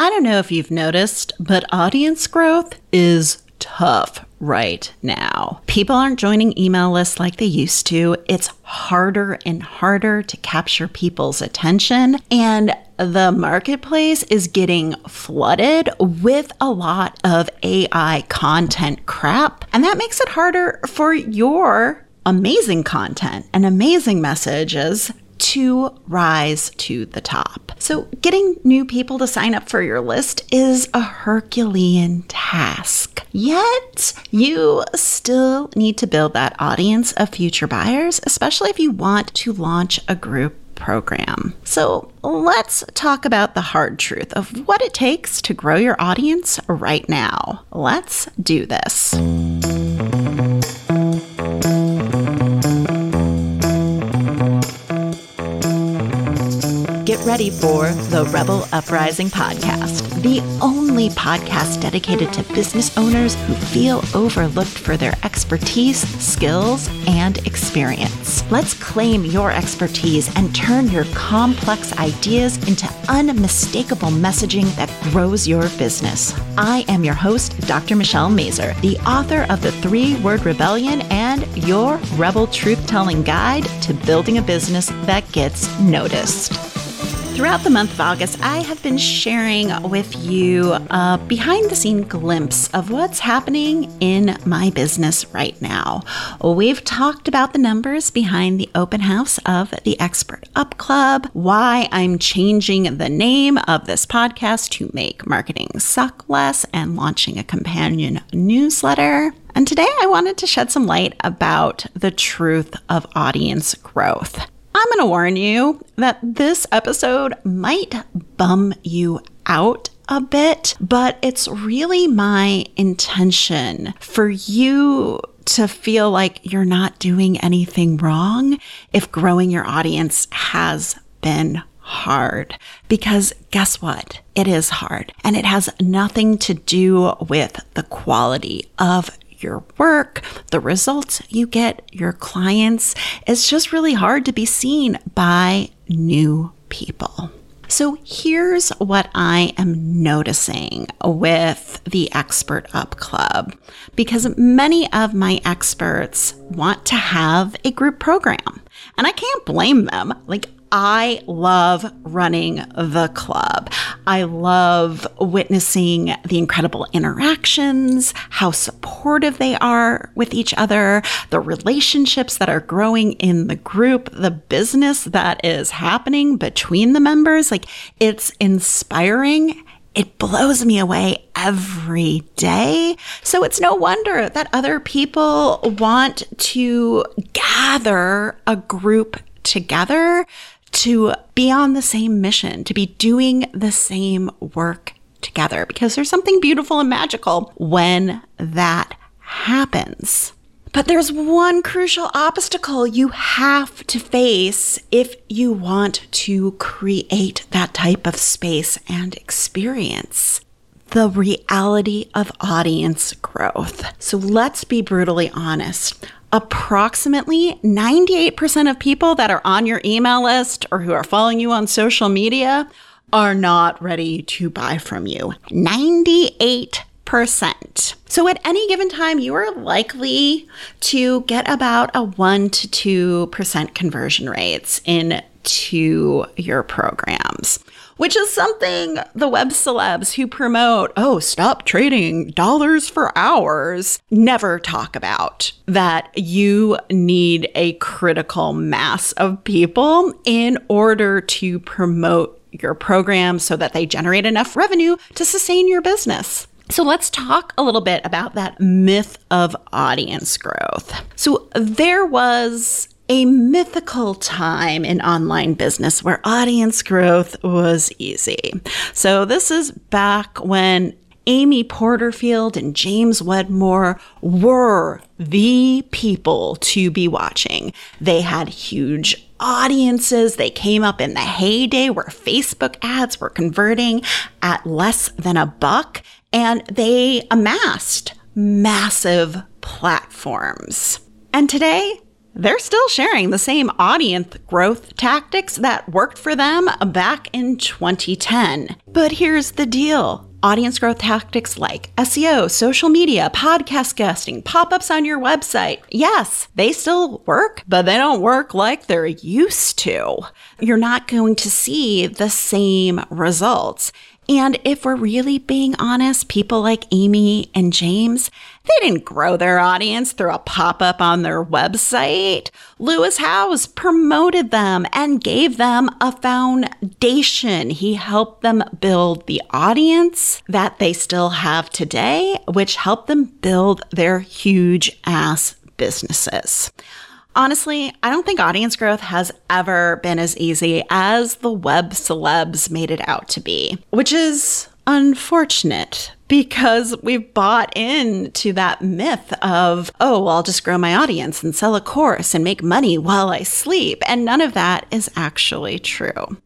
I don't know if you've noticed, but audience growth is tough right now. People aren't joining email lists like they used to. It's harder and harder to capture people's attention. And the marketplace is getting flooded with a lot of AI content crap. And that makes it harder for your amazing content and amazing messages to rise to the top. So, getting new people to sign up for your list is a Herculean task. Yet, you still need to build that audience of future buyers, especially if you want to launch a group program. So, let's talk about the hard truth of what it takes to grow your audience right now. Let's do this. Get ready for the Rebel Uprising podcast, the only podcast dedicated to business owners who feel overlooked for their expertise, skills, and experience. Let's claim your expertise and turn your complex ideas into unmistakable messaging that grows your business. I am your host, Dr. Michelle Mazur, the author of The Three Word Rebellion and your Rebel Truth Telling Guide to Building a Business That Gets Noticed. Throughout the month of August, I have been sharing with you a behind the scene glimpse of what's happening in my business right now. We've talked about the numbers behind the open house of the Expert Up Club, why I'm changing the name of this podcast to make marketing suck less, and launching a companion newsletter. And today I wanted to shed some light about the truth of audience growth. I'm going to warn you that this episode might bum you out a bit, but it's really my intention for you to feel like you're not doing anything wrong if growing your audience has been hard. Because guess what? It is hard and it has nothing to do with the quality of your work, the results you get, your clients. It's just really hard to be seen by new people. So here's what I am noticing with the Expert Up Club because many of my experts want to have a group program. And I can't blame them. Like, I love running the club. I love witnessing the incredible interactions, how supportive they are with each other, the relationships that are growing in the group, the business that is happening between the members. Like it's inspiring it blows me away every day. So it's no wonder that other people want to gather a group together to be on the same mission, to be doing the same work together, because there's something beautiful and magical when that happens. But there's one crucial obstacle you have to face if you want to create that type of space and experience the reality of audience growth. So let's be brutally honest approximately 98% of people that are on your email list or who are following you on social media are not ready to buy from you. 98 percent. So at any given time, you are likely to get about a 1 to 2% conversion rates into your programs which is something the web celebs who promote, oh, stop trading dollars for hours, never talk about. That you need a critical mass of people in order to promote your program so that they generate enough revenue to sustain your business. So let's talk a little bit about that myth of audience growth. So there was a mythical time in online business where audience growth was easy. So, this is back when Amy Porterfield and James Wedmore were the people to be watching. They had huge audiences. They came up in the heyday where Facebook ads were converting at less than a buck, and they amassed massive platforms. And today, they're still sharing the same audience growth tactics that worked for them back in 2010. But here's the deal audience growth tactics like SEO, social media, podcast guesting, pop ups on your website. Yes, they still work, but they don't work like they're used to. You're not going to see the same results. And if we're really being honest, people like Amy and James, they didn't grow their audience through a pop up on their website. Lewis Howes promoted them and gave them a foundation. He helped them build the audience that they still have today, which helped them build their huge ass businesses. Honestly, I don't think audience growth has ever been as easy as the web celebs made it out to be, which is unfortunate because we've bought into that myth of, oh, I'll just grow my audience and sell a course and make money while I sleep. And none of that is actually true.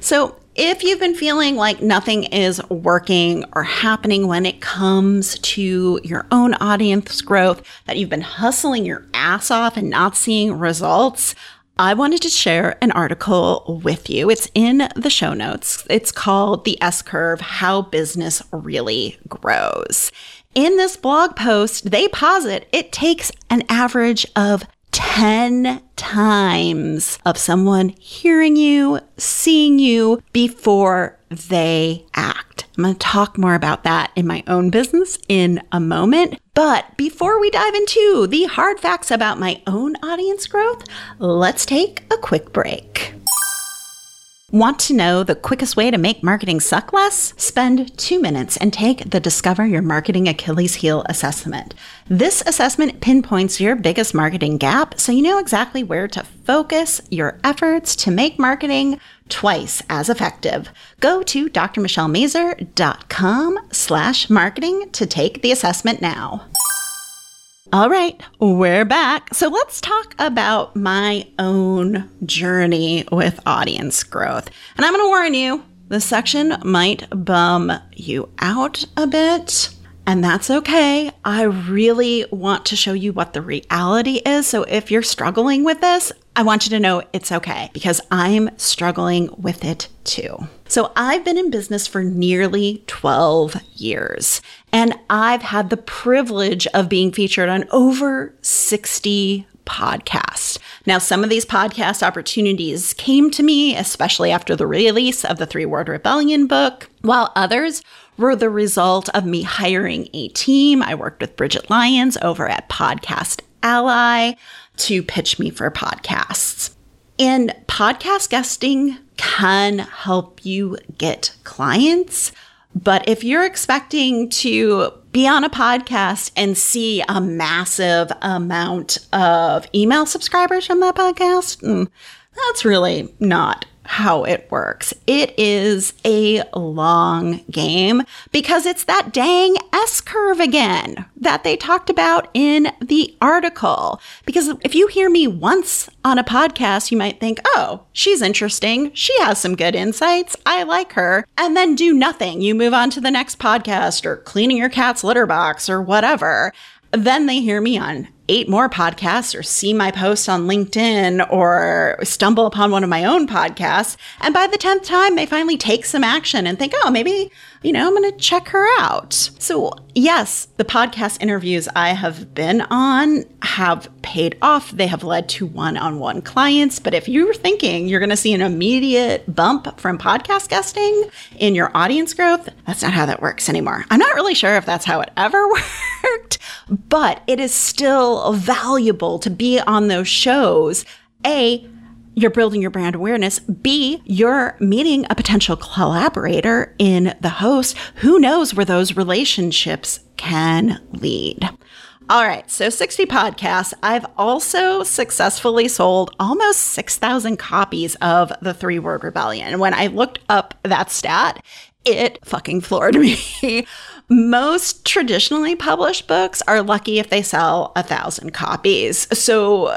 So if you've been feeling like nothing is working or happening when it comes to your own audience growth, that you've been hustling your ass off and not seeing results, I wanted to share an article with you. It's in the show notes. It's called The S Curve How Business Really Grows. In this blog post, they posit it takes an average of 10 times of someone hearing you, seeing you before they act. I'm going to talk more about that in my own business in a moment. But before we dive into the hard facts about my own audience growth, let's take a quick break. Want to know the quickest way to make marketing suck less? Spend two minutes and take the Discover Your Marketing Achilles Heel assessment. This assessment pinpoints your biggest marketing gap so you know exactly where to focus your efforts to make marketing twice as effective. Go to drmichellemazur.com slash marketing to take the assessment now. All right, we're back. So let's talk about my own journey with audience growth. And I'm going to warn you, this section might bum you out a bit. And that's okay. I really want to show you what the reality is. So if you're struggling with this, I want you to know it's okay because I'm struggling with it too. So I've been in business for nearly 12 years and I've had the privilege of being featured on over 60 podcasts. Now, some of these podcast opportunities came to me, especially after the release of the Three Word Rebellion book, while others were the result of me hiring a team. I worked with Bridget Lyons over at Podcast Ally to pitch me for podcasts. And podcast guesting can help you get clients. But if you're expecting to be on a podcast and see a massive amount of email subscribers from that podcast, mm, that's really not how it works. It is a long game because it's that dang S curve again that they talked about in the article. Because if you hear me once on a podcast, you might think, oh, she's interesting. She has some good insights. I like her. And then do nothing. You move on to the next podcast or cleaning your cat's litter box or whatever. Then they hear me on eight more podcasts or see my post on LinkedIn or stumble upon one of my own podcasts. And by the 10th time, they finally take some action and think, oh, maybe, you know, I'm going to check her out. So, yes, the podcast interviews I have been on have paid off. They have led to one on one clients. But if you're thinking you're going to see an immediate bump from podcast guesting in your audience growth, that's not how that works anymore. I'm not really sure if that's how it ever worked, but it is still valuable to be on those shows. A, you're building your brand awareness. B, you're meeting a potential collaborator in the host. Who knows where those relationships can lead? All right, so 60 podcasts. I've also successfully sold almost 6,000 copies of The Three Word Rebellion. And when I looked up that stat, it fucking floored me. Most traditionally published books are lucky if they sell a thousand copies. So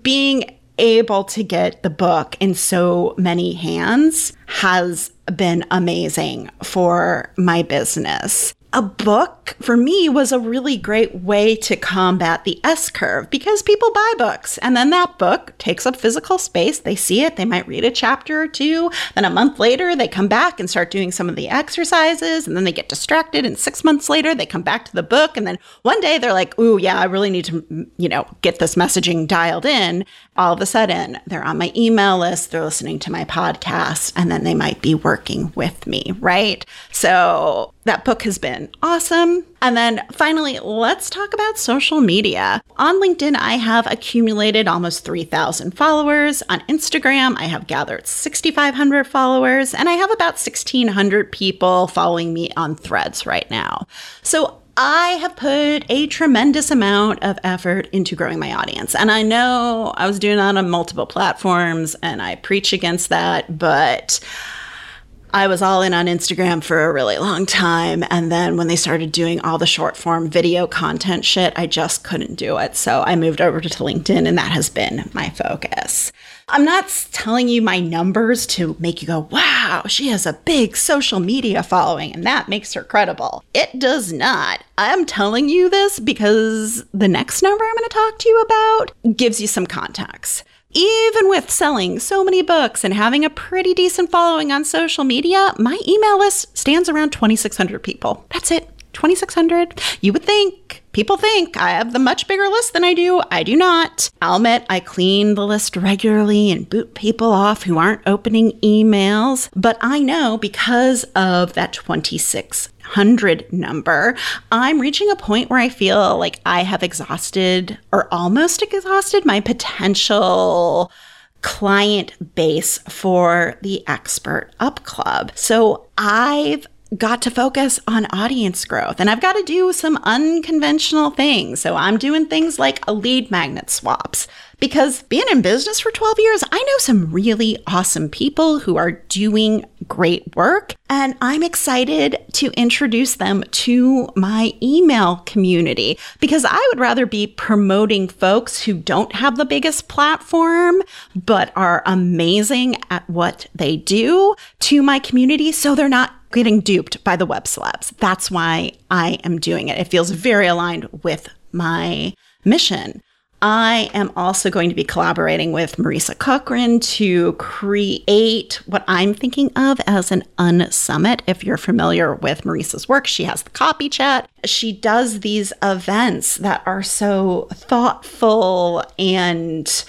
being able to get the book in so many hands has been amazing for my business. a book for me was a really great way to combat the S curve because people buy books and then that book takes up physical space. They see it, they might read a chapter or two. Then a month later, they come back and start doing some of the exercises and then they get distracted. And six months later, they come back to the book. And then one day they're like, Ooh, yeah, I really need to, you know, get this messaging dialed in. All of a sudden, they're on my email list, they're listening to my podcast, and then they might be working with me, right? So that book has been awesome. And then finally, let's talk about social media. On LinkedIn, I have accumulated almost 3,000 followers. On Instagram, I have gathered 6,500 followers, and I have about 1,600 people following me on threads right now. So I have put a tremendous amount of effort into growing my audience. And I know I was doing that on multiple platforms and I preach against that, but I was all in on Instagram for a really long time. And then when they started doing all the short form video content shit, I just couldn't do it. So I moved over to LinkedIn, and that has been my focus. I'm not telling you my numbers to make you go, wow, she has a big social media following, and that makes her credible. It does not. I'm telling you this because the next number I'm going to talk to you about gives you some context even with selling so many books and having a pretty decent following on social media, my email list stands around 2,600 people. That's it. 2,600. You would think, people think I have the much bigger list than I do. I do not. I'll admit I clean the list regularly and boot people off who aren't opening emails. But I know because of that 26 hundred number, I'm reaching a point where I feel like I have exhausted or almost exhausted my potential client base for the Expert Up Club. So I've got to focus on audience growth. And I've got to do some unconventional things. So I'm doing things like lead magnet swaps. Because being in business for 12 years, I know some really awesome people who are doing great work. And I'm excited to introduce them to my email community. Because I would rather be promoting folks who don't have the biggest platform but are amazing at what they do to my community so they're not getting duped by the web celebs. That's why I am doing it. It feels very aligned with my mission. I am also going to be collaborating with Marisa Corcoran to create what I'm thinking of as an unsummit. If you're familiar with Marisa's work, she has the copy chat. She does these events that are so thoughtful and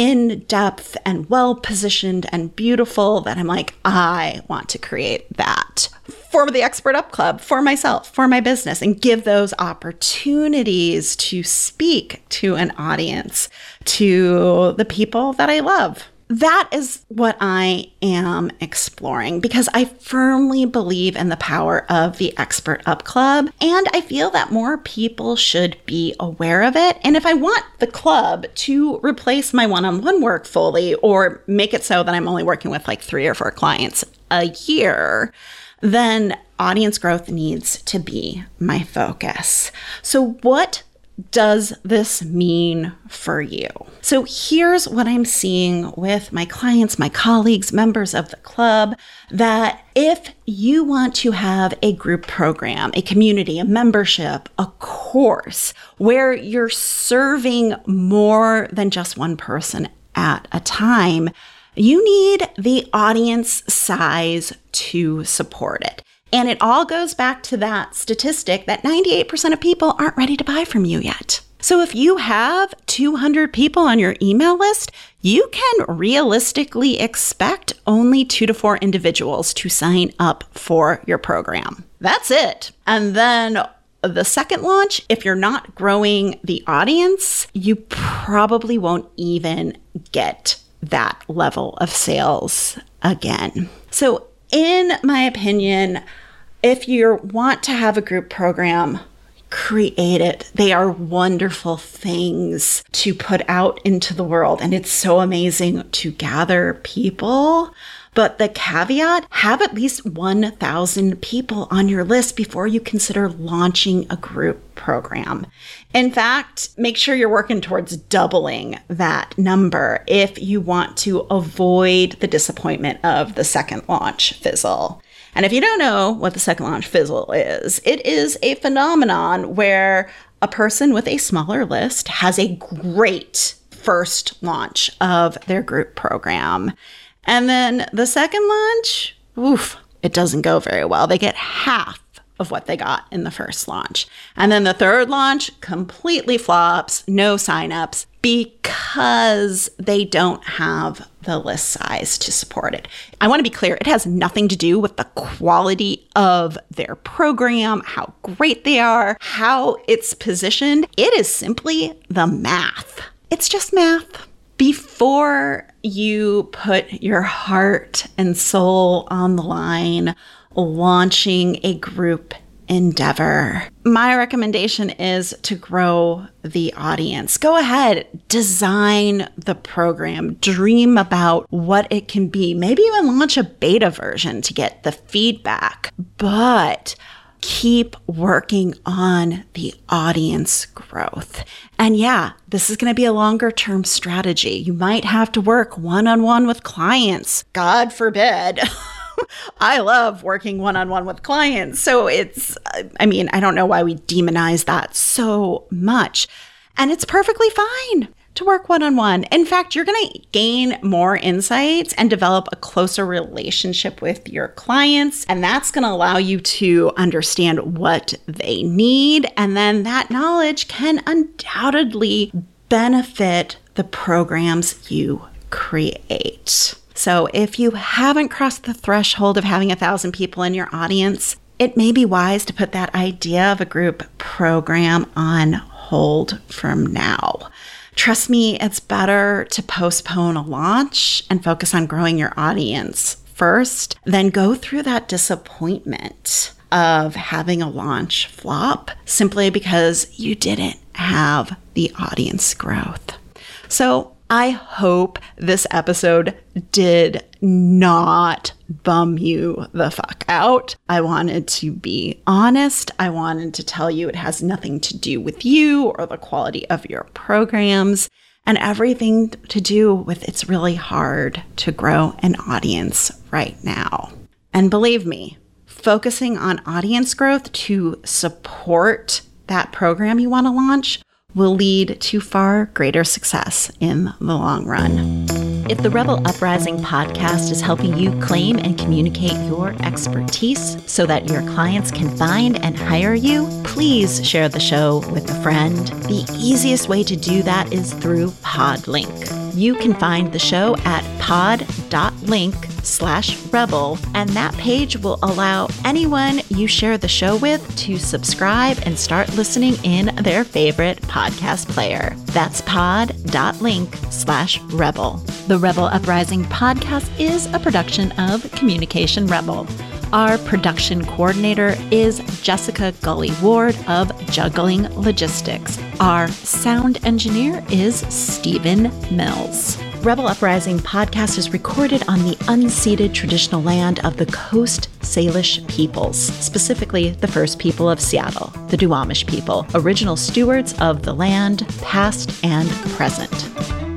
in depth and well positioned and beautiful that I'm like, I want to create that for the Expert Up Club, for myself, for my business, and give those opportunities to speak to an audience, to the people that I love that is what I am exploring because I firmly believe in the power of the Expert Up Club. And I feel that more people should be aware of it. And if I want the club to replace my one on one work fully or make it so that I'm only working with like three or four clients a year, then audience growth needs to be my focus. So, what does this mean for you? So here's what I'm seeing with my clients, my colleagues, members of the club that if you want to have a group program, a community, a membership, a course where you're serving more than just one person at a time, you need the audience size to support it. And it all goes back to that statistic that 98% of people aren't ready to buy from you yet. So if you have 200 people on your email list, you can realistically expect only two to four individuals to sign up for your program. That's it. And then the second launch, if you're not growing the audience, you probably won't even get that level of sales again. So, in my opinion, if you want to have a group program, create it. They are wonderful things to put out into the world. And it's so amazing to gather people. But the caveat have at least 1,000 people on your list before you consider launching a group program. In fact, make sure you're working towards doubling that number if you want to avoid the disappointment of the second launch fizzle. And if you don't know what the second launch fizzle is, it is a phenomenon where a person with a smaller list has a great first launch of their group program. And then the second launch, oof, it doesn't go very well. They get half of what they got in the first launch. And then the third launch completely flops, no signups because they don't have the list size to support it. I want to be clear, it has nothing to do with the quality of their program, how great they are, how it's positioned. It is simply the math. It's just math. Before you put your heart and soul on the line, launching a group endeavor. My recommendation is to grow the audience. Go ahead, design the program, dream about what it can be, maybe even launch a beta version to get the feedback. But keep working on the audience growth. And yeah, this is going to be a longer term strategy. You might have to work one on one with clients. God forbid. I love working one on one with clients. So it's, I mean, I don't know why we demonize that so much. And it's perfectly fine to work one on one. In fact, you're going to gain more insights and develop a closer relationship with your clients. And that's going to allow you to understand what they need. And then that knowledge can undoubtedly benefit the programs you create. So if you haven't crossed the threshold of having a thousand people in your audience, it may be wise to put that idea of a group program on hold from now. Trust me, it's better to postpone a launch and focus on growing your audience first than go through that disappointment of having a launch flop simply because you didn't have the audience growth. So I hope this episode did not bum you the fuck out. I wanted to be honest. I wanted to tell you it has nothing to do with you or the quality of your programs and everything to do with it's really hard to grow an audience right now. And believe me, focusing on audience growth to support that program you want to launch will lead to far greater success in the long run. If the Rebel Uprising podcast is helping you claim and communicate your expertise so that your clients can find and hire you, please share the show with a friend. The easiest way to do that is through Podlink. You can find the show at pod.link slash rebel, and that page will allow anyone you share the show with to subscribe and start listening in their favorite podcast player. That's pod.link slash rebel. The Rebel Uprising podcast is a production of Communication Rebel. Our production coordinator is Jessica Gully Ward of Juggling Logistics. Our sound engineer is Stephen Mills. Rebel Uprising podcast is recorded on the unceded traditional land of the Coast Salish peoples, specifically the first people of Seattle, the Duwamish people, original stewards of the land, past and present.